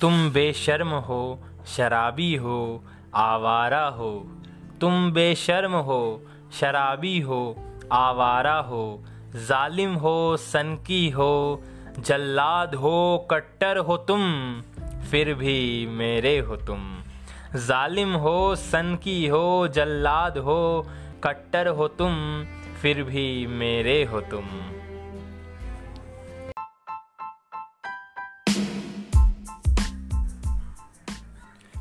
तुम बेशर्म हो, शराबी हो, आवारा हो। तुम बेशर्म हो, शराबी हो, आवारा हो। जालिम हो, सनकी हो, जल्लाद हो, कट्टर हो तुम, फिर भी मेरे हो तुम। जालिम हो, सनकी हो, जल्लाद हो, कट्टर हो तुम, फिर भी मेरे हो तुम।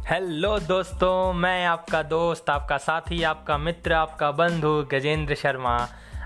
हेलो दोस्तों मैं आपका दोस्त आपका साथी आपका मित्र आपका बंधु गजेंद्र शर्मा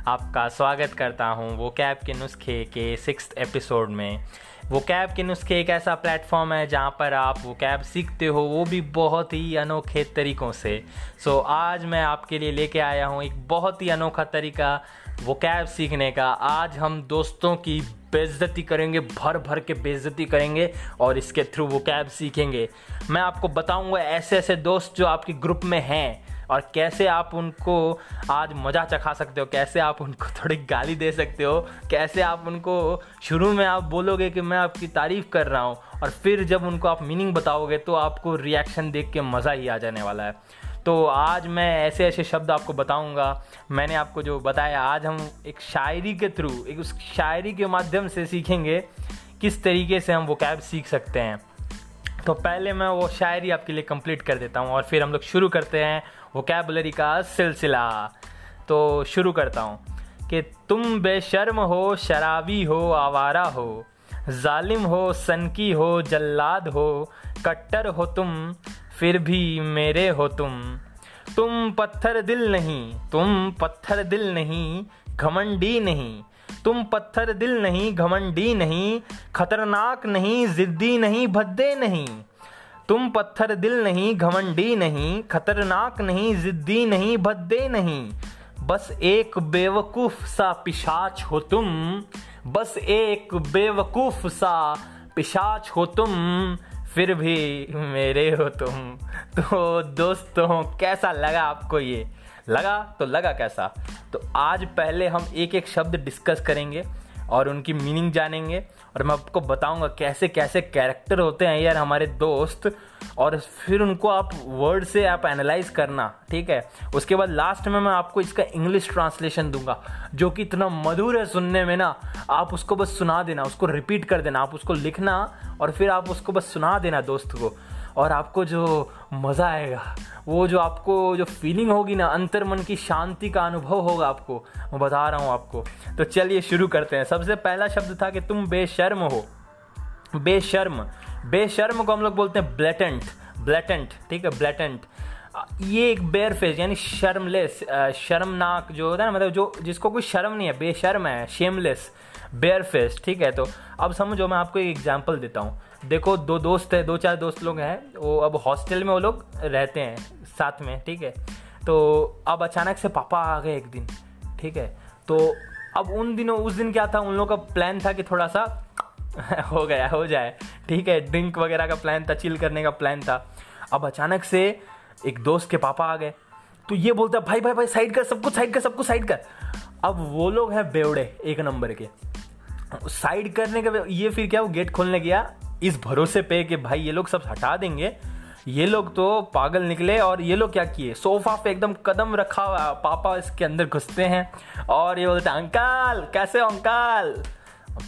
आपका स्वागत करता हूँ वो कैब के नुस्खे के सिक्स एपिसोड में। वो कैब के नुस्खे एक ऐसा प्लेटफॉर्म है जहाँ पर आप वो कैब सीखते हो वो भी बहुत ही अनोखे तरीक़ों से। सो so, आज मैं आपके लिए लेके आया हूँ एक बहुत ही अनोखा तरीका वो कैब सीखने का। आज हम दोस्तों की बेइज्जती करेंगे भर भर के बेइज्जती करेंगे और इसके थ्रू वो कैब सीखेंगे। मैं आपको बताऊँगा ऐसे ऐसे दोस्त जो आपके ग्रुप में हैं और कैसे आप उनको आज मज़ा चखा सकते हो, कैसे आप उनको थोड़ी गाली दे सकते हो, कैसे आप उनको शुरू में आप बोलोगे कि मैं आपकी तारीफ़ कर रहा हूँ और फिर जब उनको आप मीनिंग बताओगे तो आपको रिएक्शन देख के मज़ा ही आ जाने वाला है। तो आज मैं ऐसे ऐसे शब्द आपको बताऊँगा। मैंने आपको जो बताया, आज हम एक शायरी के थ्रू, एक उस शायरी के माध्यम से सीखेंगे किस तरीके से हम वो कैब सीख सकते हैं। तो पहले मैं वो शायरी आपके लिए कंप्लीट कर देता हूँ और फिर हम लोग शुरू करते हैं वो कैबलरी का सिलसिला। तो शुरू करता हूँ कि तुम बेशर्म हो, शराबी हो, आवारा हो, जालिम हो, सनकी हो, जल्लाद हो, कट्टर हो तुम फिर भी मेरे हो तुम। तुम पत्थर दिल नहीं, तुम पत्थर दिल नहीं, घमंडी नहीं। तुम पत्थर दिल नहीं, घमंडी नहीं, खतरनाक नहीं, जिद्दी नहीं, भद्दे नहीं। तुम पत्थर दिल नहीं, घमंडी नहीं, खतरनाक नहीं, जिद्दी नहीं, भद्दे नहीं। बस एक बेवकूफ़ सा पिशाच हो तुम। बस एक बेवकूफ़ सा पिशाच हो तुम। फिर भी मेरे हो तुम। तो दोस्तों, कैसा लगा आपको ये? लगा तो लगा कैसा? तो आज पहले हम एक एक शब्द डिस्कस करेंगे और उनकी मीनिंग जानेंगे। और मैं आपको बताऊँगा कैसे कैसे कैरेक्टर होते हैं यार हमारे दोस्त, और फिर उनको आप वर्ड से आप एनालाइज करना, ठीक है? उसके बाद लास्ट में मैं आपको इसका इंग्लिश ट्रांसलेशन दूँगा, जो कि इतना मधुर है सुनने में ना, आप उसको बस सुना देना, उसको रिपीट कर देना, आप उसको लिखना, और फिर आप उसको बस सुना देना दोस्त को। और आपको जो मज़ा आएगा, वो जो आपको जो फीलिंग होगी ना, अंतर मन की शांति का अनुभव होगा आपको। मैं बता रहा हूँ आपको। तो चलिए शुरू करते हैं। सबसे पहला शब्द था कि तुम बेशर्म हो। बेशर्म। बेशर्म को हम लोग बोलते हैं ब्लेटेंट ब्लेटेंट ठीक है? ब्लेटेंट ये एक बेयर फेस यानी शर्मलेस शर्मनाक जो होता है ना मतलब जो, जिसको कोई शर्म नहीं है, बेशर्म है शेमलेस बेयर फेस ठीक है? तो अब समझो, मैं आपको एक एग्ज़ाम्पल देता हूँ। देखो, दो दोस्त है, दो चार दोस्त लोग हैं, वो अब हॉस्टल में वो लोग रहते हैं, साथ में, ठीक है? तो अब अचानक से पापा आ गए एक दिन, ठीक है? तो अब उन दिनों, उस दिन क्या था, उन लोगों का प्लान था कि थोड़ा सा हो गया, हो जाए, ठीक है? ड्रिंक वगैरह का प्लान था, चिल करने का प्लान था। अब अचानक से एक दोस्त के पापा आ गए। तो ये बोलता, भाई भाई भाई साइड कर, सब कुछ साइड कर, सब कुछ साइड कर। अब वो लोग हैं बेवड़े, एक नंबर के। साइड करने का ये फिर क्या, वो गेट खोलने गया इस भरोसे पे कि भाई ये लोग सब हटा देंगे। ये लोग तो पागल निकले और ये लोग क्या किए? सोफा पे एकदम कदम रखा हुआ पापा इसके अंदर घुसते हैं और ये बोलते अंकल, कैसे हो अंकल?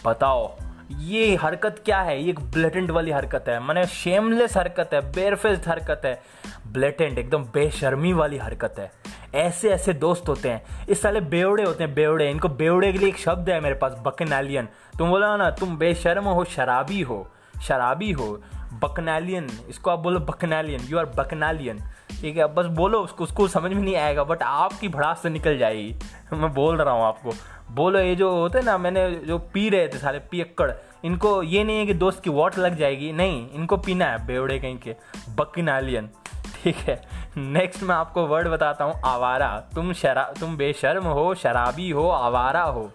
बताओ, ये हरकत क्या है? ये एक ब्लेटेंट वाली हरकत है। मैंने शेमलेस हरकत है बेरफेस्ड हरकत है। ब्लेटेंट एकदम बेशर्मी वाली हरकत है। ऐसे ऐसे दोस्त होते हैं। इस साले बेवड़े होते हैं, बेवड़े। इनको बेवड़े के लिए एक शब्द है मेरे पास, बकनालियन। तुम बोला ना, तुम बेशर्म हो, शराबी हो। शराबी हो, बकनालियन, इसको आप बोलो बकनालियन यू आर बकनालियन। ठीक है, बस बोलो, उसको उसको समझ में नहीं आएगा बट आपकी भड़ास से निकल जाएगी। मैं बोल रहा हूँ आपको। बोलो, ये जो होते हैं ना, मैंने जो पी रहे थे सारे पियक्कड़ इनको ये नहीं है कि दोस्त की वॉट लग जाएगी। नहीं, इनको पीना है, बेवड़े कहीं के, बकनालियन। ठीक है नेक्स्ट मैं आपको वर्ड बताता हूँ, आवारा। तुम शरा, तुम बेशर्म हो, शराबी हो, आवारा हो।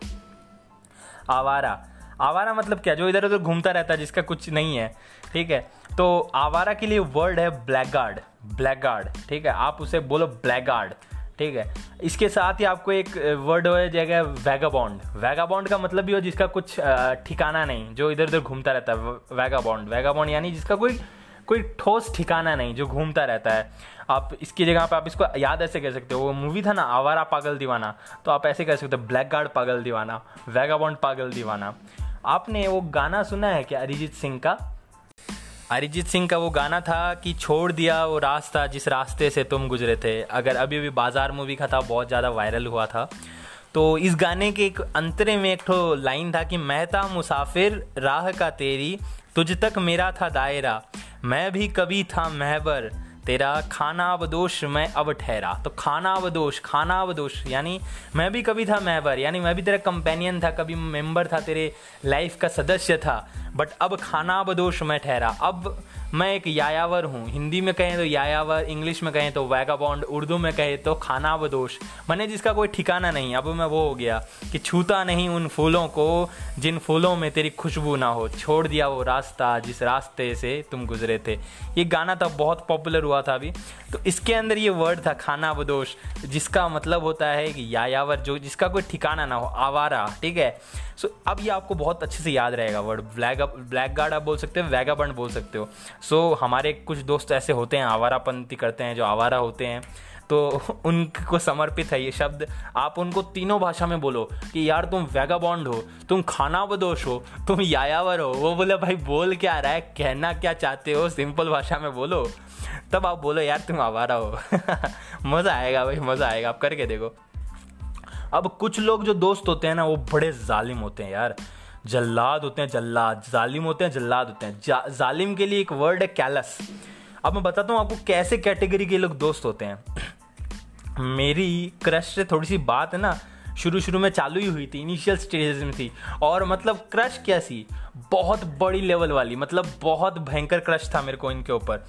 आवारा। आवारा मतलब क्या? जो इधर उधर घूमता रहता है, जिसका कुछ नहीं है, ठीक है? तो आवारा के लिए वर्ड है ब्लैक गार्ड ब्लैक गार्ड ठीक है? आप उसे बोलो ब्लैक गार्ड ठीक है? इसके साथ ही आपको एक वर्ड हो जाएगा वैगाबॉन्ड वैगाबॉन्ड का मतलब भी हो जिसका कुछ ठिकाना नहीं, जो इधर उधर घूमता रहता है वैगाबॉन्ड वैगाबॉन्ड यानी जिसका कोई कोई ठोस ठिकाना नहीं, जो घूमता रहता है। आप इसकी जगह पे आप इसको याद ऐसे कह सकते हो, वो मूवी था ना, आवारा पागल दीवाना तो आप ऐसे कह सकते हो ब्लैक गार्ड पागल दीवाना वैगाबॉन्ड पागल दीवाना। आपने वो गाना सुना है क्या अरिजीत सिंह का? अरिजीत सिंह का वो गाना था कि छोड़ दिया वो रास्ता जिस रास्ते से तुम गुजरे थे। अगर अभी अभी बाज़ार मूवी का था, बहुत ज़्यादा वायरल हुआ था। तो इस गाने के एक अंतरे में एक तो लाइन था कि, मैं था मुसाफिर, राह का तेरी, तुझ तक मेरा था दायरा। मैं भी कभी था महबर तेरा खाना अवदोष मैं अब ठहरा। तो खाना अवदोष खाना अवदोष यानी मैं भी कभी था मैवर यानी मैं भी तेरा कंपेनियन था, कभी मेंबर था, तेरे लाइफ का सदस्य था बट अब खाना अवदोष मैं ठहरा। अब मैं एक यायावर हूँ। हिंदी में कहें तो यायावर, इंग्लिश में कहें तो वैगाबॉन्ड, उर्दू में कहें तो खाना बदोश मैंने जिसका कोई ठिकाना नहीं, अब मैं वो हो गया कि छूता नहीं उन फूलों को जिन फूलों में तेरी खुशबू ना हो। छोड़ दिया वो रास्ता जिस रास्ते से तुम गुजरे थे। ये गाना तो बहुत पॉपुलर हुआ था अभी। तो इसके अंदर ये वर्ड था खाना बदोश जिसका मतलब होता है कि यायावर, जो जिसका कोई ठिकाना ना हो, आवारा, ठीक है? सो अब ये आपको बहुत अच्छे से याद रहेगा। वर्ड ब्लैक ब्लैक गार्ड आप बोल सकते हो, वैगाबंड बोल सकते हो। सो so, हमारे कुछ दोस्त ऐसे होते हैं आवारापंथी करते हैं जो आवारा होते हैं। तो उनको समर्पित है ये शब्द। आप उनको तीनों भाषा में बोलो कि यार तुम वैगाबॉन्ड हो तुम खाना बदोश हो तुम यायावर हो। वो बोले भाई बोल क्या रहा है? कहना क्या चाहते हो? सिंपल भाषा में बोलो। तब आप बोलो यार तुम आवारा हो। मज़ा आएगा भाई मज़ा आएगा। आप करके देखो। अब कुछ लोग जो दोस्त होते हैं ना वो बड़े जालिम होते हैं यार। जल्लाद होते हैं जल्लाद। जालिम होते हैं जल्लाद होते हैं। जा, जालिम के लिए एक वर्ड है कैलस अब मैं बताता हूँ आपको कैसे कैटेगरी के लोग दोस्त होते हैं। मेरी क्रश से थोड़ी सी बात है ना शुरू शुरू में चालू ही हुई थी इनिशियल स्टेज में थी। और मतलब क्रश कैसी बहुत बड़ी लेवल वाली मतलब बहुत भयंकर क्रश था मेरे को इनके ऊपर।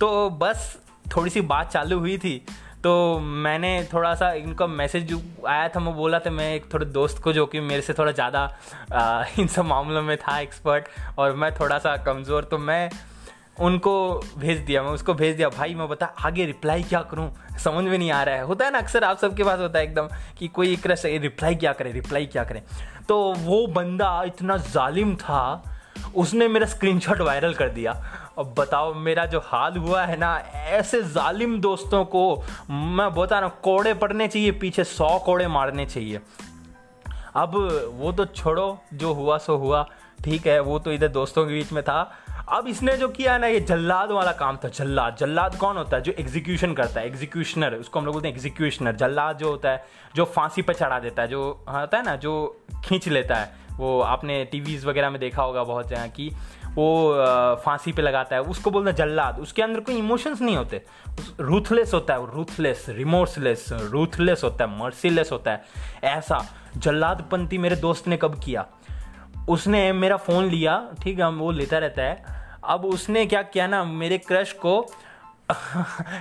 तो बस थोड़ी सी बात चालू हुई थी तो मैंने थोड़ा सा इनका मैसेज जो आया था, मैं बोला था, मैं एक थोड़े दोस्त को जो कि मेरे से थोड़ा ज़्यादा इन सब मामलों में था एक्सपर्ट और मैं थोड़ा सा कमज़ोर तो मैं उनको भेज दिया, मैं उसको भेज दिया, भाई, मैं बता, आगे रिप्लाई क्या करूँ? समझ में नहीं आ रहा है। होता है ना, अक्सर आप सबके पास होता है एकदम कि कोई एक से रिप्लाई क्या करे रिप्लाई क्या करे? तो वो बंदा इतना जालिम था उसने मेरा स्क्रीनशॉट वायरल कर दिया। अब बताओ, मेरा जो हाल हुआ है ना, ऐसे जालिम दोस्तों को मैं बता रहा कोड़े पड़ने चाहिए, पीछे सौ कोड़े मारने चाहिए। अब वो तो छोड़ो, जो हुआ सो हुआ, ठीक है, वो तो इधर दोस्तों के बीच में था। अब इसने जो किया ना, ये जल्लाद वाला काम था, जल्लाद। जल्लाद कौन होता है? जो एग्जीक्यूशन करता है एग्जीक्यूशनर उसको हम लोग बोलते हैं एग्जीक्यूशनर जल्लाद जो होता है, जो फांसी पर चढ़ा देता है, जो होता है ना, जो खींच लेता है। वो आपने टीवीज वगैरह में देखा होगा बहुत जगह की वो फांसी पे लगाता है, उसको बोलते हैं जल्लाद। उसके अंदर कोई इमोशंस नहीं होते। रूथलेस होता है रूथलेस रिमोर्सलेस रूथलेस होता है मर्सीलेस होता है। ऐसा, जल्लादपंथी मेरे दोस्त ने कब किया? उसने मेरा फ़ोन लिया, ठीक है, वो लेता रहता है। अब उसने क्या किया ना, मेरे क्रश को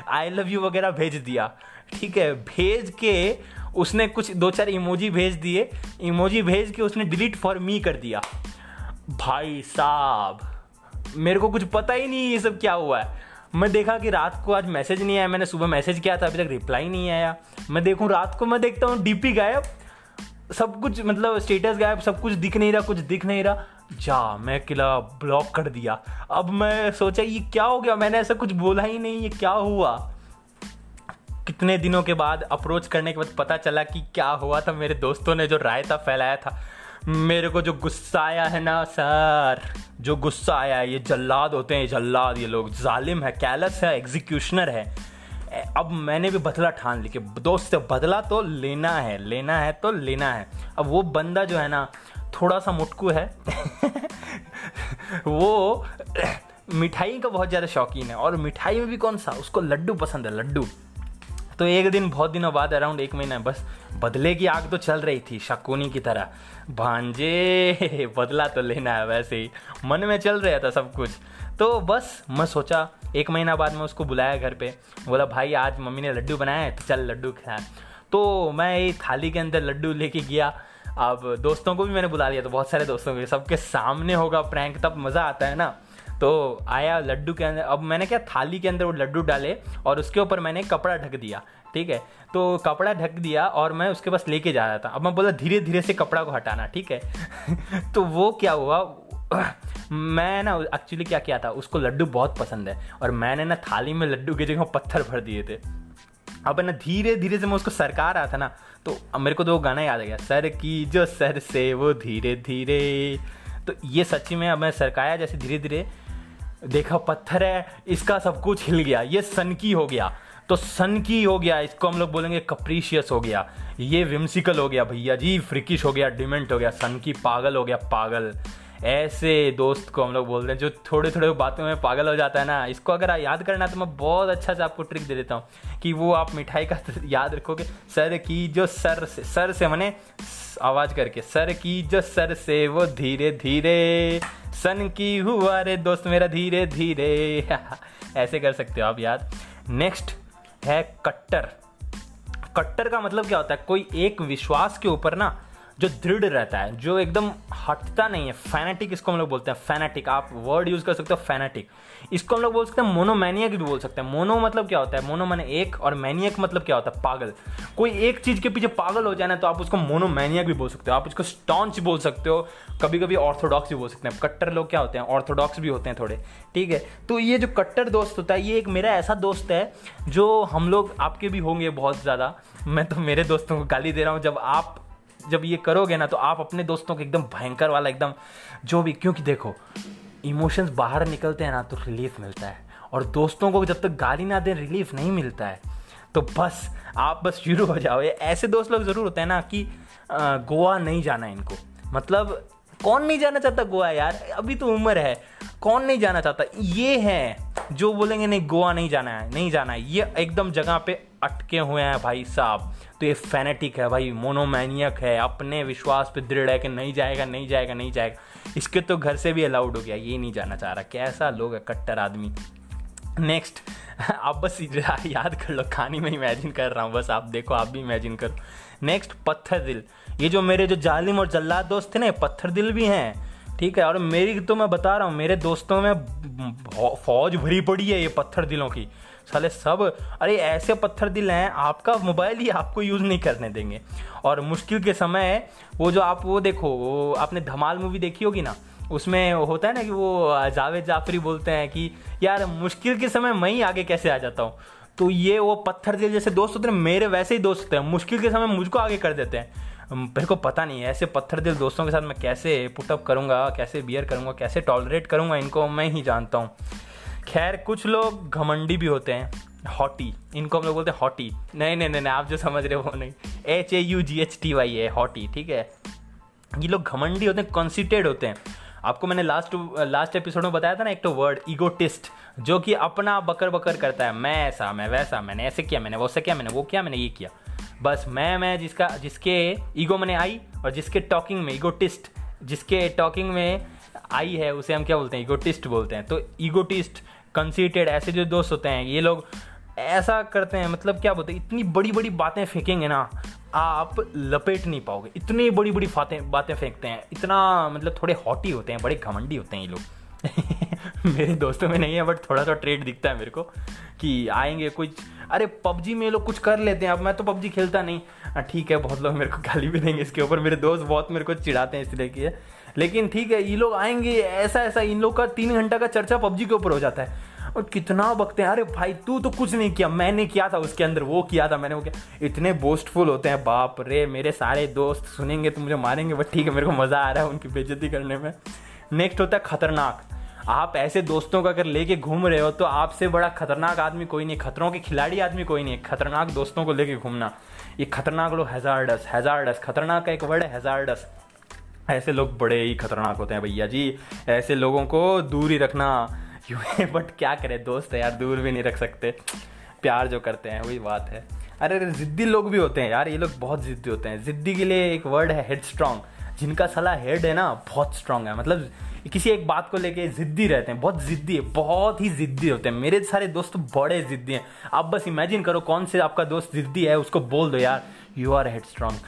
आई लव यू वगैरह भेज दिया। ठीक है, भेज के उसने कुछ दो चार इमोजी भेज दिए। इमोजी भेज के उसने डिलीट फॉर मी कर दिया। भाई साहब, मेरे को कुछ पता ही नहीं ये सब क्या हुआ है। मैं देखा कि रात को आज मैसेज नहीं आया, मैंने सुबह मैसेज किया था, अभी तक रिप्लाई नहीं आया। मैं देखूँ, रात को मैं देखता हूँ डीपी गायब। सब कुछ मतलब स्टेटस गायब, सब कुछ दिख नहीं रहा, कुछ दिख नहीं रहा। जा, मैं किला ब्लॉक कर दिया। अब मैं सोचा, ये क्या हो गया? मैंने ऐसा कुछ बोला ही नहीं, ये क्या हुआ? कितने दिनों के बाद अप्रोच करने के बाद पता चला कि क्या हुआ था। मेरे दोस्तों ने जो रायता फैलाया था, मेरे को जो गुस्सा आया है ना, सर, जो गुस्सा आया ये जल्लाद होते हैं, ये जल्लाद, ये लोग जालिम है कैलस है एग्जीक्यूशनर है। अब मैंने भी बदला ठान ली कि दोस्त से बदला तो लेना है लेना है तो लेना है। अब वो बंदा जो है ना थोड़ा सा मुटकू है। वो मिठाई का बहुत ज़्यादा शौकीन है और मिठाई में भी कौन सा, उसको लड्डू पसंद है, लड्डू। तो एक दिन, बहुत दिनों बाद अराउंड एक महीना, बस बदले की आग तो चल रही थी, शकुनी की तरह। भांजे, बदला तो लेना है वैसे ही। मन में चल रहा था सब कुछ। तो बस मैं सोचा, एक महीना बाद मैं उसको बुलाया घर पे। बोला, भाई, आज मम्मी ने लड्डू बनाया है तो चल लड्डू खाए तो मैं एक थाली के अंदर लड्डू लेके गया। अब दोस्तों को भी मैंने बुला लिया तो बहुत सारे दोस्तों को सबके सामने होगा प्रैंक, तब मज़ा आता है ना। तो आया लड्डू के अंदर, अब मैंने क्या थाली के अंदर वो लड्डू डाले और उसके ऊपर मैंने कपड़ा ढक दिया, ठीक है? तो कपड़ा ढक दिया और मैं उसके पास लेके जा रहा था। अब मैं बोला धीरे धीरे से कपड़ा को हटाना, ठीक है? तो वो क्या हुआ, मैं ना एक्चुअली क्या किया था, उसको लड्डू बहुत पसंद है और मैंने ना थाली में लड्डू की जगह पत्थर भर दिए थे। अब ना धीरे धीरे से मैं उसको सरका रहा था ना तो मेरे को तो वो गाना याद आ गया, सर की जो सर से वो धीरे धीरे तो ये सच्ची में अब मैं सरकाया जैसे धीरे धीरे देखा, पत्थर है, इसका सब कुछ हिल गया। ये सन की हो गया। तो सन की हो गया, इसको हम लोग बोलेंगे कप्रीशियस हो गया। ये विम्सिकल हो गया, भैया जी फ्रिकिश हो गया डिमेंट हो गया, सन की पागल हो गया, पागल। ऐसे दोस्त को हम लोग बोलते हैं, जो थोड़े थोड़े बातों में पागल हो जाता है ना, इसको अगर याद करना है तो मैं बहुत अच्छा से आपको ट्रिक दे देता हूँ कि वो आप मिठाई का याद रखोगे। सर की जो सर से सर से मैंने आवाज़ करके, सर की जो सर से वो धीरे धीरे सन की हुआ रे दोस्त मेरा धीरे धीरे ऐसे कर सकते हो आप याद। नेक्स्ट है कट्टर। कट्टर का मतलब क्या होता है? कोई एक विश्वास के ऊपर ना जो दृढ़ रहता है, जो एकदम हटता नहीं है फैनेटिक इसको हम लोग बोलते हैं फैनेटिक आप वर्ड यूज़ कर सकते हो फैनेटिक इसको हम लोग बोल सकते हैं मोनोमैनियक भी बोल सकते हैं। मोनो मतलब क्या होता है? मोनो मैंने एक और मैनियक मतलब क्या होता है? पागल। कोई एक चीज़ के पीछे पागल हो जाए ना तो आप उसको मोनोमैनियक भी बोल सकते हो। आप उसको स्टॉन्च बोल सकते हो। कभी कभी ऑर्थोडॉक्स भी बोल सकते हैं। कट्टर लोग क्या होते हैं? ऑर्थोडॉक्स भी होते हैं थोड़े। ठीक है? तो ये जो कट्टर दोस्त होता है, ये एक मेरा ऐसा दोस्त है, जो हम लोग आपके भी होंगे बहुत ज़्यादा। मैं तो मेरे दोस्तों को गाली दे रहा हूँ। जब आप जब ये करोगे ना तो आप अपने दोस्तों को एकदम भयंकर वाला, एकदम जो भी, क्योंकि देखो इमोशंस बाहर निकलते हैं ना तो रिलीफ मिलता है। और दोस्तों को जब तक गाली ना दें रिलीफ नहीं मिलता है। तो बस, आप बस शुरू हो जाओ। ऐसे दोस्त लोग ज़रूर होते हैं ना कि गोवा नहीं जाना इनको। मतलब कौन नहीं जाना चाहता गोवा यार? अभी तो उम्र है। कौन नहीं जाना चाहता? ये है जो बोलेंगे, नहीं, गोवा नहीं जाना है, नहीं जाना है। ये एकदम जगह पे अटके हुए हैं भाई साहब। तो ये फैनेटिक है भाई मोनोमैनियक है, अपने विश्वास पे दृढ़ है कि नहीं जाएगा नहीं जाएगा नहीं जाएगा। इसके तो घर से भी अलाउड हो गया, ये नहीं जाना चाह रहा, कैसा लोग है, कट्टर आदमी। नेक्स्ट आप बस याद कर लो, कहानी में इमेजिन कर रहा हूँ, बस आप देखो, आप भी इमेजिन करो। नेक्स्ट पत्थर दिल। ये जो मेरे जो जालिम और जल्लाद दोस्त थे ना पत्थर दिल भी हैं, ठीक है? और मेरी तो मैं बता रहा हूँ, मेरे दोस्तों में फौज भरी पड़ी है ये पत्थर दिलों की। साले सब, अरे ऐसे पत्थर दिल हैं, आपका मोबाइल ही आपको यूज़ नहीं करने देंगे। और मुश्किल के समय, वो जो आप, वो देखो, वो आपने धमाल मूवी देखी होगी ना, उसमें होता है ना कि वो जावेद जाफरी बोलते हैं कि, यार, मुश्किल के समय मैं ही आगे कैसे आ जाता हूँ? तो ये वो पत्थर दिल जैसे दोस्त होते हैं मेरे वैसे ही दोस्त होते हैं। मुश्किल के समय मुझको आगे कर देते हैं। मेरे को पता नहीं है, ऐसे पत्थर दिल दोस्तों के साथ मैं कैसे पुटअप करूँगा, कैसे बियर करूँगा, कैसे टॉलरेट करूँगा, इनको मैं ही जानता हूँ। खैर, कुछ लोग घमंडी भी होते हैं। हॉटी, इनको हम लोग बोलते हैं हॉटी। नहीं नहीं नहीं आप जो समझ रहे हो वो नहीं। H A U G H T Y है हॉटी, ठीक है? ये लोग घमंडी होते हैं कॉन्सिटेड होते हैं। आपको मैंने लास्ट लास्ट एपिसोड में बताया था ना, एक तो वर्ड ईगोटिस्ट जो कि अपना बकर बकर करता है। मैं ऐसा, मैं वैसा, मैंने ऐसे किया, मैंने वैसे किया, मैंने वो किया, मैंने ये किया। बस मैं मैं जिसका, जिसके ईगो मैंने आई और जिसके टॉकिंग में ईगोटिस्ट जिसके टॉकिंग में आई है, उसे हम क्या बोलते हैं? ईगोटिस्ट बोलते हैं। तो ईगोटिस्ट कंसीटेड ऐसे जो दोस्त होते हैं ये लोग ऐसा करते हैं मतलब क्या बोलते हैं इतनी बड़ी बड़ी बातें फेंकेंगे ना आप लपेट नहीं पाओगे। इतनी बड़ी बड़ी बातें बातें फेंकते हैं इतना मतलब थोड़े हॉटी होते हैं बड़े घमंडी होते हैं ये लोग। मेरे दोस्तों में नहीं है बट थोड़ा सा ट्रेड दिखता है मेरे को कि आएँगे कुछ अरे पबजी में ये लोग कुछ कर लेते हैं अब मैं तो पबजी खेलता नहीं। हाँ, ठीक है बहुत लोग मेरे को गाली भी देंगे इसके ऊपर मेरे दोस्त बहुत मेरे को चिढ़ाते हैं इसलिए कि लेकिन ठीक है, ये लोग आएँगे, ऐसा ऐसा, इन लोग का तीन घंटा का चर्चा पबजी के ऊपर हो जाता है। और कितना बकते हैं, अरे भाई, तू तो कुछ नहीं किया, मैंने किया था उसके अंदर, वो किया था, मैंने वो किया। इतने बोस्टफुल होते हैं, बाप रे, मेरे सारे दोस्त सुनेंगे तो मुझे मारेंगे बट ठीक है, मेरे को मज़ा आ रहा है उनकी बेजती करने में। नेक्स्ट होता है खतरनाक। आप ऐसे दोस्तों का अगर लेके घूम रहे हो तो आपसे बड़ा खतरनाक आदमी कोई नहीं, खतरों के खिलाड़ी आदमी कोई नहीं, खतरनाक दोस्तों को लेके घूमना। ये खतरनाक लोग हैजार्डस हैजार्डस खतरनाक का एक वर्ड है हैजार्डस ऐसे लोग बड़े ही खतरनाक होते हैं भैया जी। ऐसे लोगों को दूर ही रखना बट क्या करें? दोस्त है यार, दूर भी नहीं रख सकते। प्यार जो करते हैं, वही बात है। अरे अरे, ज़िद्दी लोग भी होते हैं यार, ये लोग बहुत ज़िद्दी होते हैं। ज़िद्दी के लिए एक वर्ड है हेड स्ट्रॉन्ग जिनका सलाह हेड है ना, बहुत स्ट्रांग है। मतलब किसी एक बात को लेके जिद्दी रहते हैं, बहुत जिद्दी है, बहुत ही जिद्दी होते हैं। मेरे सारे दोस्त बड़े जिद्दी हैं। आप बस इमेजिन करो कौन से आपका दोस्त जिद्दी है, उसको बोल दो यार। यू आर हेड स्ट्रॉन्ग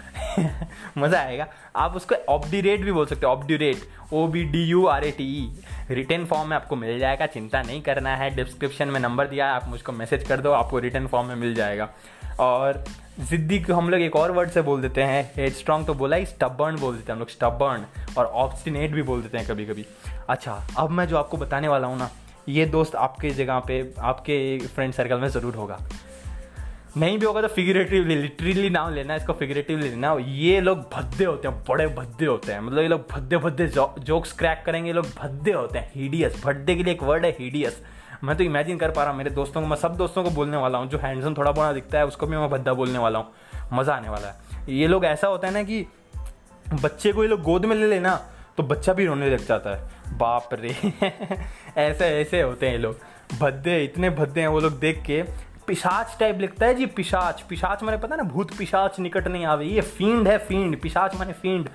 मज़ा आएगा। आप उसको ऑब्डिरेट भी बोल सकते हो। Obdurate O B D U R A T E written form में आपको मिल जाएगा, चिंता नहीं करना है। डिस्क्रिप्शन में नंबर दिया है आप मुझको मैसेज कर दो, आपको रिटर्न फॉर्म में मिल जाएगा। और जिद्दी को हम लोग एक और वर्ड से बोल देते हैं हेड स्ट्रॉन्ग तो बोला ही स्टबर्न बोल देते हैं हम लोग स्टबर्न और ऑब्स्टिनेट भी बोल देते हैं कभी कभी अच्छा अब मैं जो आपको बताने वाला हूँ ना, ये दोस्त आपके जगह पे, आपके फ्रेंड सर्कल में ज़रूर होगा। नहीं भी होगा तो फिगरेटिवली लिटरली नाम लेना इसको फिगरेटिवली लेना ये लोग भद्दे होते हैं, बड़े भद्दे होते हैं। मतलब ये लोग भद्दे भद्दे जोक्स क्रैक करेंगे, ये लोग भद्दे होते हैं हीडियस भद्दे के लिए एक वर्ड है हीडियस मैं तो इमेजिन कर पा रहा हूँ, मेरे दोस्तों को, मैं सब दोस्तों को बोलने वाला हूँ, जो हैंडसम थोड़ा बड़ा दिखता है, उसको भी मैं भद्दा बोलने वाला हूँ। मज़ा आने वाला है। ये लोग ऐसा होता है ना कि बच्चे को ये लोग गोद में ले लेना तो बच्चा भी रोने लग जाता है। बाप रे। ऐसे ऐसे होते हैं ये लोग। भद्दे, इतने भद्दे हैं वो लोग देख के पिशाच टाइप लिखता है जी, पिशाच। पिशाच मैंने पता ना, भूत पिशाच निकट नहीं आवे। ये फींड है फींड पिशाच मैंने फींड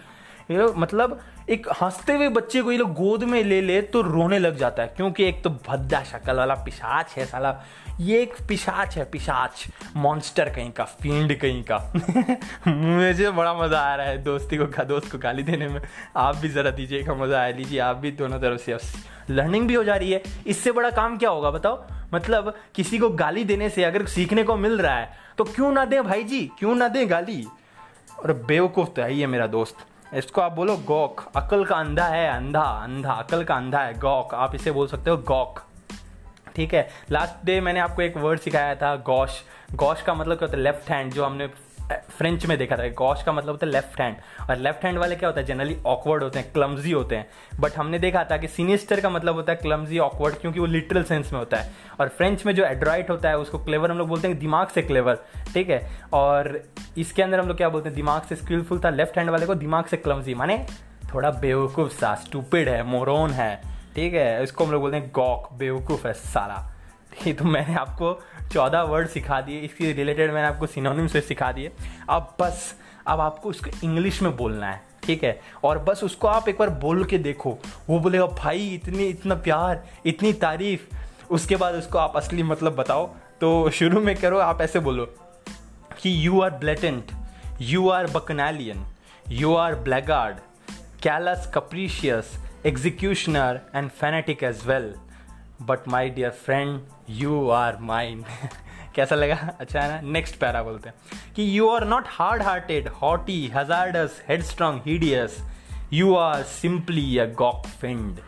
ये लोग मतलब एक हँसते हुए बच्चे को ये लोग गोद में ले ले तो रोने लग जाता है, क्योंकि एक तो भद्दा शक्ल वाला पिशाच है साला। ये एक पिशाच है, पिशाच। मॉन्स्टर कहीं का फ़ील्ड कहीं का। मुझे बड़ा मज़ा आ रहा है दोस्ती को, दोस्त को गाली देने में। आप भी ज़रा दीजिएगा मज़ा आ लीजिए, आप भी दोनों तरफ़ से। लर्निंग भी हो जा रही है। इससे बड़ा काम क्या होगा, बताओ? मतलब किसी को गाली देने से अगर सीखने को मिल रहा है तो क्यों ना दें भाई जी क्यों ना दें गाली? और बेवकूफ़ तो है ये मेरा दोस्त। इसको आप बोलो गॉक। अकल का अंधा है, अंधा अंधा। अकल का अंधा है, गौक। आप इसे बोल सकते हो गौक। ठीक है? लास्ट डे मैंने आपको एक वर्ड सिखाया था, गौश। गौश का मतलब क्या होता है? लेफ़्ट हैंड जो हमने फ्रेंच में देखा था गॉश का मतलब होता है लेफ़्ट हैंड और लेफ़्ट हैंड वाले क्या होता है जनरली ऑकवर्ड होते हैं क्लमजी होते हैं। बट हमने देखा था कि सीनिस्टर का मतलब होता है क्लमजी ऑकवर्ड क्योंकि वो लिटरल सेंस में होता है। और फ्रेंच में जो एड्राइट होता है, उसको क्लेवर हम लोग बोलते हैं दिमाग से क्लेवर ठीक है? और इसके अंदर हम लोग क्या बोलते हैं, दिमाग से स्किलफुल था लेफ़्ट हैंड वाले को दिमाग से क्लमजी माने थोड़ा बेवकूफ़ सा स्टूपिड है मोरोन है, ठीक है? इसको हम लोग बोलते हैं गॉक बेवकूफ़ है सारा ये तो मैंने आपको चौदह वर्ड सिखा दिए, इसके रिलेटेड मैंने आपको सिनोनिम से सिखा दिए। अब बस, अब आपको उसको इंग्लिश में बोलना है, ठीक है? और बस उसको आप एक बार बोल के देखो। वो बोलेगा, भाई, इतनी, इतना प्यार, इतनी तारीफ़। उसके बाद उसको आप असली मतलब बताओ। तो शुरू में करो, आप ऐसे बोलो कि you are blatant you are bacchanalian you are blackguard callous capricious executioner and fanatic as well but my dear friend you are mine कैसा लगा? अच्छा है ना? नेक्स्ट पैरा बोलते हैं। कि you are not hard hearted haughty hazardous headstrong hideous you are simply a gawk fiend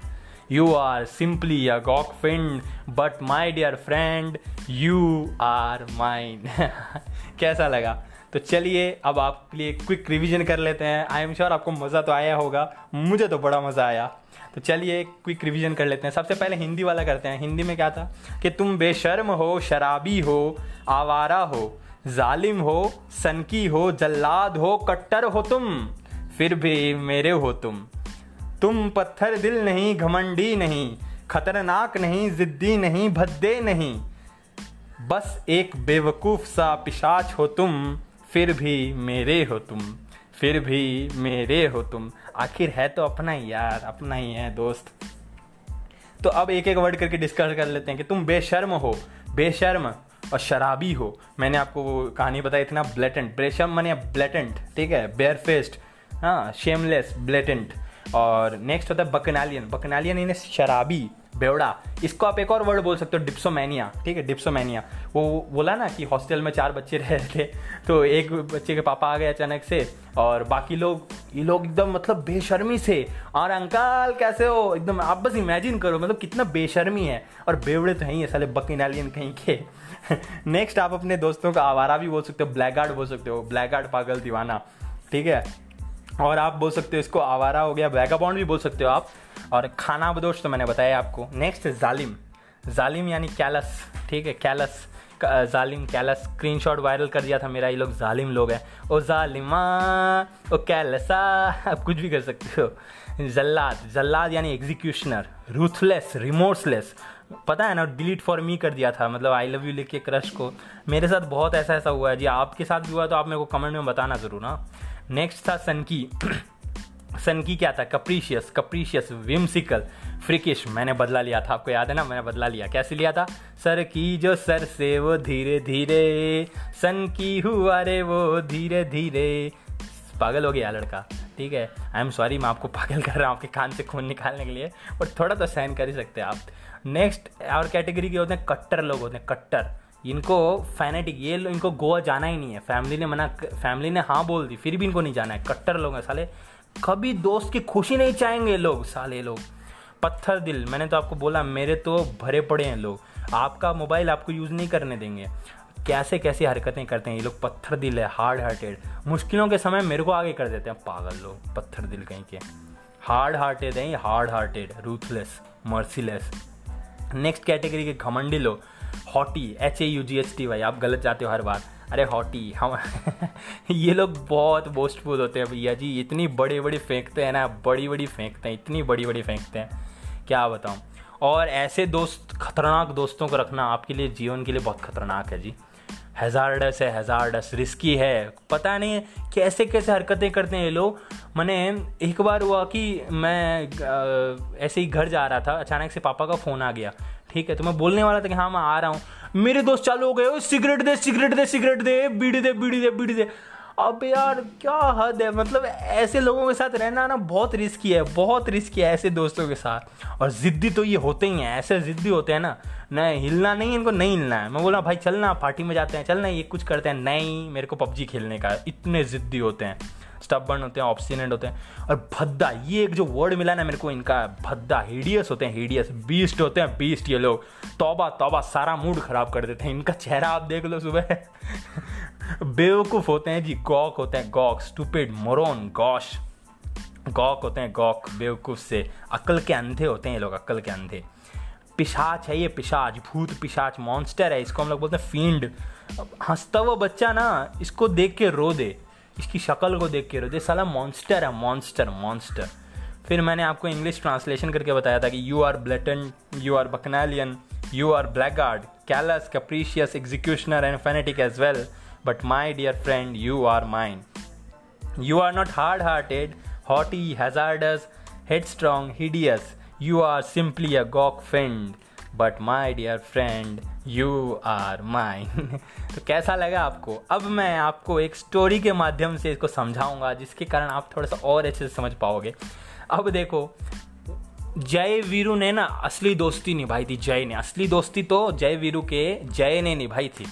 you are simply a gawk fiend but my dear friend you are mine कैसा लगा? तो चलिए, अब आपके लिए क्विक रिवीजन कर लेते हैं। आई एम श्योर आपको मज़ा तो आया होगा। मुझे तो बड़ा मज़ा आया। तो चलिए क्विक रिवीजन कर लेते हैं। सबसे पहले हिंदी वाला करते हैं। हिंदी में क्या था? कि तुम बेशर्म हो, शराबी हो, आवारा हो, जालिम हो, सनकी हो, जल्लाद हो, कट्टर हो तुम। फिर भी मेरे हो तुम। तुम पत्थर दिल नहीं, घमंडी नहीं, खतरनाक नहीं, जिद्दी नहीं, भद्दे नहीं। बस एक बेवकूफ़ सा पिशाच हो तुम। फिर भी मेरे हो तुम, फिर भी मेरे हो तुम। आखिर है तो अपना ही यार, अपना ही है दोस्त। तो अब एक एक वर्ड करके डिस्कस कर लेते हैं कि तुम बेशर्म हो, बेशर्म और शराबी हो। मैंने आपको वो कहानी बताई इतना ब्लेटेंट बेशर्म मैंने ब्लेटेंट ठीक है? बेयर फेस्ड हाँ शेमलेस ब्लेटेंट और नेक्स्ट होता है बकनालियन। बकनालियन इन्हें शराबी। बेवड़ा। इसको आप एक और वर्ड बोल सकते हो डिप्सोमैनिया ठीक है डिप्सोमैनिया वो बोला ना कि हॉस्टल में चार बच्चे रह रहे थे तो एक बच्चे के पापा आ गए अचानक से, और बाकी लोग, ये लोग एकदम मतलब बेशर्मी से और अंकल, कैसे हो? एकदम, आप बस इमेजिन करो मतलब कितना बेशर्मी है। और बेवड़े तो हैं साले बकिनालियन कहीं के। नेक्स्ट आप अपने दोस्तों का आवारा भी बोल सकते हो ब्लैक गार्ड बोल सकते हो ब्लैक गार्ड पागल दीवाना। ठीक है? और आप बोल सकते हो इसको आवारा हो गया वैगाबॉन्ड भी बोल सकते हो आप। और खाना बदोश तो मैंने बताया आपको। नेक्स्ट जालिम जालिम यानी कैलस ठीक है? कैलस जालिम कैलस स्क्रीनशॉट वायरल कर दिया था मेरा, ये लोग जालिम लोग हैं। ओ जालिमा ओ कैलसा आप कुछ भी कर सकते हो। जल्लाद जल्लाद यानी एग्जीक्यूशनर रूथलेस रिमोर्सलेस पता है ना डिलीट फॉर मी कर दिया था मतलब आई लव यू लिख के क्रश को। मेरे साथ बहुत ऐसा ऐसा हुआ है। जी, आपके साथ भी हुआ तो आप मेरे को कमेंट में बताना ज़रूर ना नेक्स्ट था सनकी सनकी क्या था? कप्रीशियस कप्रीशियस विम्सिकल फ्रिकिश मैंने बदला लिया था, आपको याद है ना? मैंने बदला लिया। कैसे लिया था? सर की जो सर से वो धीरे धीरे सन की हुआ रे वो धीरे धीरे। पागल हो गया लड़का, ठीक है? आई एम सॉरी मैं आपको पागल कर रहा हूँ आपके कान से खून निकालने के लिए और थोड़ा तो सहन कर ही सकते हैं आप। नेक्स्ट और कैटेगरी के होते हैं कट्टर लोग, होते हैं कट्टर। इनको फैनेटिक ये इनको गोवा जाना ही नहीं है। फैमिली ने मना फैमिली ने हाँ बोल दी, फिर भी इनको नहीं जाना है। कट्टर लोग हैं साले। कभी दोस्त की खुशी नहीं चाहेंगे लोग, साले लोग। पत्थर दिल। मैंने तो आपको बोला, मेरे तो भरे पड़े हैं लोग। आपका मोबाइल आपको यूज़ नहीं करने देंगे। कैसे कैसे हरकतें करते हैं ये लोग? पत्थर दिल है हार्ड हार्टेड मुश्किलों के समय मेरे को आगे कर देते हैं। पागल लोग, पत्थर दिल कहीं के। हार्ड हार्टेड हैं hard hearted ruthless merciless next category के घमंडी लोग। Haughty H A U G H T Y आप गलत जाते हो हर बार। अरे हॉटी, हम ये लोग बहुत बोस्टफुल होते हैं भैया जी। इतनी बड़ी बड़ी फेंकते हैं ना बड़ी बड़ी फेंकते हैं, इतनी बड़ी बड़ी फेंकते हैं। क्या बताऊँ? और ऐसे दोस्त, खतरनाक दोस्तों को रखना आपके लिए, जीवन के लिए बहुत खतरनाक है जी। हज़ारडस है हज़ारडस रिस्की है। पता नहीं कैसे कैसे हरकतें करते हैं ये लोग। मैंने एक बार हुआ कि मैं ऐसे ही घर जा रहा था, अचानक से पापा का फ़ोन आ गया। ठीक है तो मैं बोलने वाला था कि हाँ मैं आ रहा हूँ। मेरे दोस्त चालू हो गए सिगरेट दे सिगरेट दे सिगरेट दे, बीड़ी दे बीड़ी दे बीड़ी दे। अब यार, क्या हद है? मतलब ऐसे लोगों के साथ रहना ना बहुत रिस्की है, बहुत रिस्की है ऐसे दोस्तों के साथ। और ज़िद्दी तो ये होते ही हैं, ऐसे ज़िद्दी होते हैं ना, नहीं, हिलना नहीं, इनको नहीं हिलना है। मैं बोला भाई चलना पार्टी में जाते हैं चलना ये कुछ करते हैं। नहीं, मेरे को पबजी खेलने का इतने ज़िद्दी होते हैं। स्टबर्न होते हैं ऑप्शनेंट होते हैं। और भद्दा, ये एक जो वर्ड मिला ना मेरे को, इनका भद्दा हीडियस होते हैं हीडियस बीस्ट होते हैं बीस्ट ये लोग। तोबा तोबा, सारा मूड खराब कर देते हैं। इनका चेहरा आप देख लो सुबह। बेवकूफ़ होते हैं जी, गॉक होते हैं, gawk stupid moron gosh gawk होते हैं, गॉक, बेवकूफ़ से। अक्ल के अंधे होते हैं ये लोग, अक्ल के अंधे। पिशाच है ये, पिशाच, भूत, पिशाच मॉन्स्टर है। इसको हम लोग बोलते हैं फ़ील्ड हंसता हुआ बच्चा ना, इसको देख के रो दे। इसकी शक्ल को देख के रो दे साला मॉन्स्टर है मॉन्स्टर मॉन्स्टर फिर मैंने आपको इंग्लिश ट्रांसलेशन करके बताया था कि you are blatant you are bacchanalian you are blackguard callous capricious executioner and fanatic as well But my dear friend, you are mine. You are not hard hearted, haughty, headstrong hideous you are simply a gawk friend. But my dear friend you are mine तो कैसा लगा आपको? अब मैं आपको एक story के माध्यम से इसको समझाऊँगा, जिसके कारण आप थोड़ा सा और अच्छे से समझ पाओगे। अब देखो, जय वीरू ने ना असली दोस्ती निभाई थी, जय ने। असली दोस्ती तो जय वीरू के जय ने निभाई थी।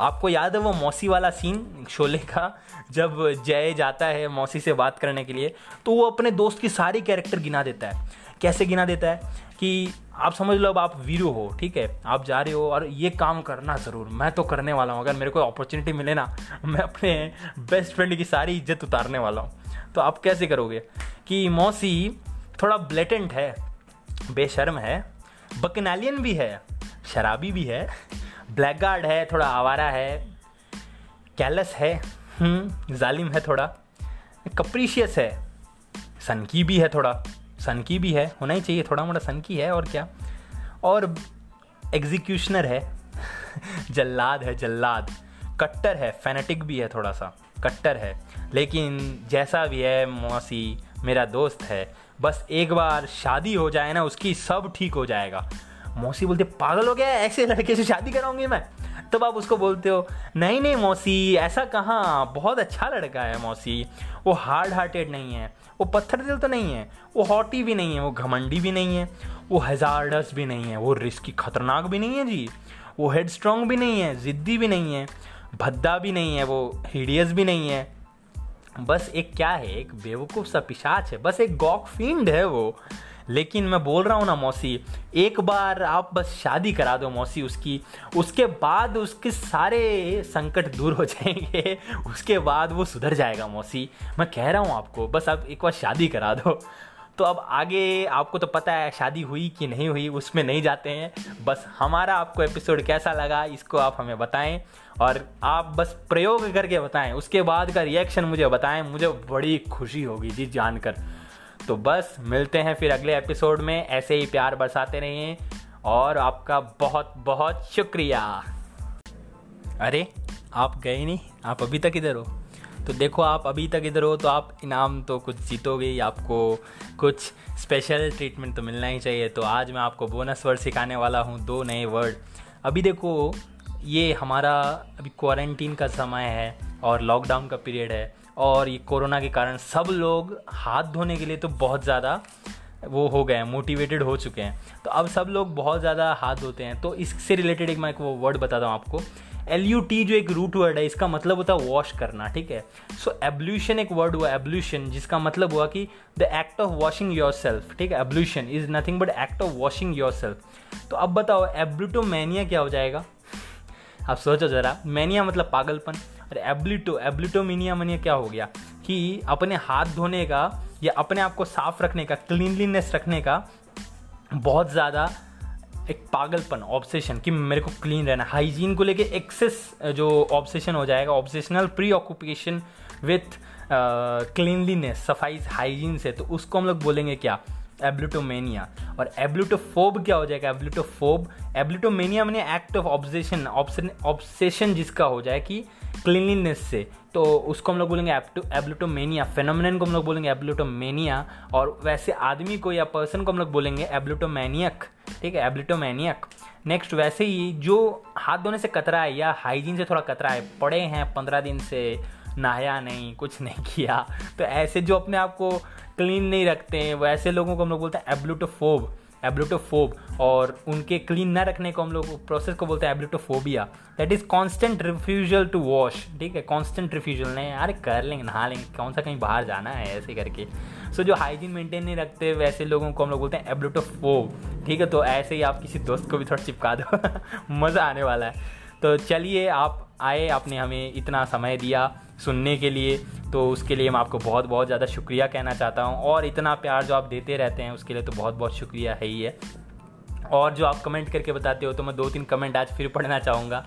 आपको याद है वो मौसी वाला सीन शोले का? जब जय जाता है मौसी से बात करने के लिए तो वो अपने दोस्त की सारी कैरेक्टर गिना देता है। कैसे गिना देता है कि आप समझ लो अब आप वीरू हो ठीक है? आप जा रहे हो और ये काम करना ज़रूर मैं तो करने वाला हूँ। अगर मेरे को अपॉर्चुनिटी मिले ना मैं अपने बेस्ट फ्रेंड की सारी इज़्ज़त उतारने वाला हूँ। तो आप कैसे करोगे कि मौसी थोड़ा ब्लेटेंट है बेशर्म है बकनालियन भी है शराबी भी है ब्लैक गार्ड है थोड़ा आवारा है कैलस है हम्म, जालिम है थोड़ा कप्रीशियस है सनकी भी है थोड़ा। सनकी भी है, होना ही चाहिए थोड़ा मोटा सन की है और क्या। और एग्जीक्यूशनर है, जल्लाद है, जल्लाद। कट्टर है फैनेटिक भी है थोड़ा सा कट्टर है। लेकिन जैसा भी है, मौसी, मेरा दोस्त है, बस एक बार शादी हो जाए ना, उसकी सब ठीक हो जाएगा। मौसी बोलते पागल हो गया ऐसे लड़के से शादी कराऊँगी मैं? तब आप उसको बोलते हो, नहीं नहीं, मौसी, ऐसा कहाँ? बहुत अच्छा लड़का है मौसी। वो हार्ड हार्टेड नहीं है, वो पत्थर दिल तो नहीं है, वो हॉटी भी नहीं है, वो घमंडी भी नहीं है, वो हजारडस भी नहीं है, वो रिस्की खतरनाक भी नहीं है जी, वो हेड स्ट्रॉन्ग भी नहीं है, ज़िद्दी भी नहीं है, भद्दा भी नहीं है, वो हीडियस भी नहीं है। बस एक क्या है, एक बेवकूफ़ सा पिशाच है, बस एक गॉक फ़ील्ड है वो। लेकिन मैं बोल रहा हूँ ना, मौसी, एक बार आप बस शादी करा दो मौसी उसकी, उसके बाद उसके सारे संकट दूर हो जाएँगे, उसके बाद वो सुधर जाएगा मौसी। मैं कह रहा हूँ आपको, बस आप एक बार शादी करा दो। तो अब आगे आपको तो पता है शादी हुई कि नहीं हुई, उसमें नहीं जाते हैं। बस हमारा आपको एपिसोड कैसा लगा, इसको आप हमें बताएँ और आप बस प्रयोग करके बताएँ। उसके बाद का रिएक्शन मुझे बताएँ, मुझे बड़ी खुशी होगी जी जानकर। तो बस, मिलते हैं फिर अगले एपिसोड में। ऐसे ही प्यार बरसाते रहिए और आपका बहुत बहुत शुक्रिया। अरे, आप गए नहीं? आप अभी तक इधर हो? तो देखो, आप अभी तक इधर हो तो आप इनाम तो कुछ जीतोगे आपको कुछ स्पेशल ट्रीटमेंट तो मिलना ही चाहिए। तो आज मैं आपको बोनस वर्ड सिखाने वाला हूँ, दो नए वर्ड अभी देखो, ये हमारा अभी क्वारंटीन का समय है और लॉकडाउन का पीरियड है। और ये कोरोना के कारण सब लोग हाथ धोने के लिए तो बहुत ज़्यादा वो हो गए हैं मोटिवेटेड हो चुके हैं। तो अब सब लोग बहुत ज़्यादा हाथ धोते हैं। तो इससे रिलेटेड एक मैं एक वो वर्ड बताता हूँ आपको। एल यू टी जो एक रूट वर्ड है, इसका मतलब होता है वॉश करना, ठीक है? सो एब्ल्यूशन एक वर्ड हुआ एब्ल्यूशन जिसका मतलब हुआ कि the act of washing yourself ठीक है? Ablution is nothing but act of washing yourself तो अब बताओ एब्लूटोमैनिया क्या हो जाएगा? आप सोचो ज़रा मैनिया मतलब पागलपन। और एब्लिटो, एब्लिटोमिनिया मनिया क्या हो गया? कि अपने हाथ धोने का या अपने आप को साफ़ रखने का क्लीनलीनेस रखने का बहुत ज़्यादा एक पागलपन ऑब्सेशन कि मेरे को क्लीन रहना हाइजीन को लेके एक्सेस जो ऑब्सेशन हो जाएगा obsessional preoccupation with cleanliness सफ़ाई हाइजीन से तो उसको हम लोग बोलेंगे क्या? एब्लिटोमेनिया और एब्लिटोफोब क्या हो जाएगा? एब्लिटोफोब एब्लिटोमेनिया मैंने एक्ट ऑफ़ ऑब्जेशन ऑब्सेशन जिसका हो जाए कि क्लीनलीनेस से तो उसको हम लोग बोलेंगे एब्लिटोमेनिया फेनोमिन को हम लोग बोलेंगे एब्लिटोमेनिया और वैसे आदमी को या पर्सन को हम लोग बोलेंगे एब्लिटोमैनियक ठीक है एब्लिटोमैनियक नेक्स्ट वैसे ही जो हाथ धोने से कतरा है या हाइजीन से थोड़ा कतरा है, पड़े हैं पंद्रह दिन से, नहाया नहीं, कुछ नहीं किया तो ऐसे जो अपने आप को क्लीन नहीं रखते हैं, वैसे लोगों को हम लोग बोलते हैं एब्लूटोफोब एब्लूटोफोब और उनके क्लीन ना रखने को हम लोग प्रोसेस को बोलते हैं ablutophobia that is constant refusal to wash ठीक है? कॉन्स्टेंट रिफ्यूजल नहीं अरे कर लेंगे नहा लेंगे। कौन सा कहीं बाहर जाना है ऐसे करके। सो so, जो हाइजीन मेंटेन नहीं रखते वैसे लोगों को हम लोग बोलते हैं एब्लूटोफोब ठीक है? तो ऐसे ही आप किसी दोस्त को भी थोड़ा चिपका दो। मज़ा आने वाला है। तो चलिए आप आए, आपने हमें इतना समय दिया सुनने के लिए तो उसके लिए मैं आपको बहुत बहुत ज़्यादा शुक्रिया कहना चाहता हूँ। और इतना प्यार जो आप देते रहते हैं, उसके लिए तो बहुत बहुत शुक्रिया, है ही है। और जो आप कमेंट करके बताते हो तो मैं दो तीन कमेंट आज फिर पढ़ना चाहूँगा।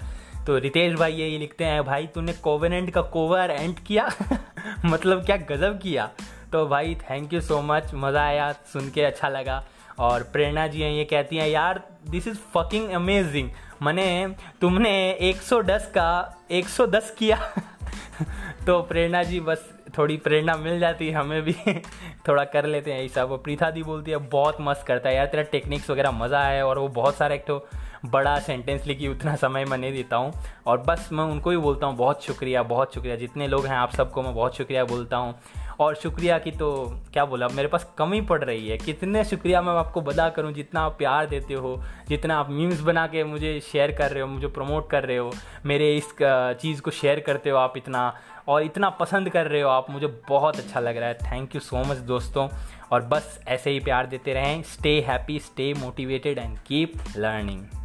तो रितेश भाई ये लिखते हैं, भाई, तूने कोवेनेंट का कोवर एंड किया? मतलब क्या गज़ब किया? तो भाई थैंक यू सो मच मज़ा आया सुन के अच्छा लगा। और प्रेरणा जी हैं, ये कहती हैं, यार दिस इज़ फकिंग अमेजिंग मैंने तुमने 110 का 110 किया। तो प्रेरणा जी, बस थोड़ी प्रेरणा मिल जाती है हमें भी थोड़ा कर लेते हैं ऐसा वो प्रीथा दी बोलती है, बहुत मस्त करता है यार, तेरा टेक्निक्स वगैरह मज़ा है और वो बहुत सारा एक तो बड़ा सेंटेंस लिखी, उतना समय मैं नहीं देता हूँ। और बस मैं उनको ही बोलता हूँ, बहुत शुक्रिया बहुत शुक्रिया, जितने लोग हैं आप सबको मैं बहुत शुक्रिया बोलता हूँ। और शुक्रिया की तो क्या बोला, मेरे पास कमी पड़ रही है। कितने शुक्रिया मैं आपको बदा करूँ, जितना आप प्यार देते हो, जितना आप मीम्स बना के मुझे शेयर कर रहे हो, मुझे प्रमोट कर रहे हो, मेरे इस चीज़ को शेयर करते हो आप इतना, और इतना पसंद कर रहे हो आप, मुझे बहुत अच्छा लग रहा है। थैंक यू सो मच दोस्तों, और बस ऐसे ही प्यार देते रहें stay happy stay motivated and keep learning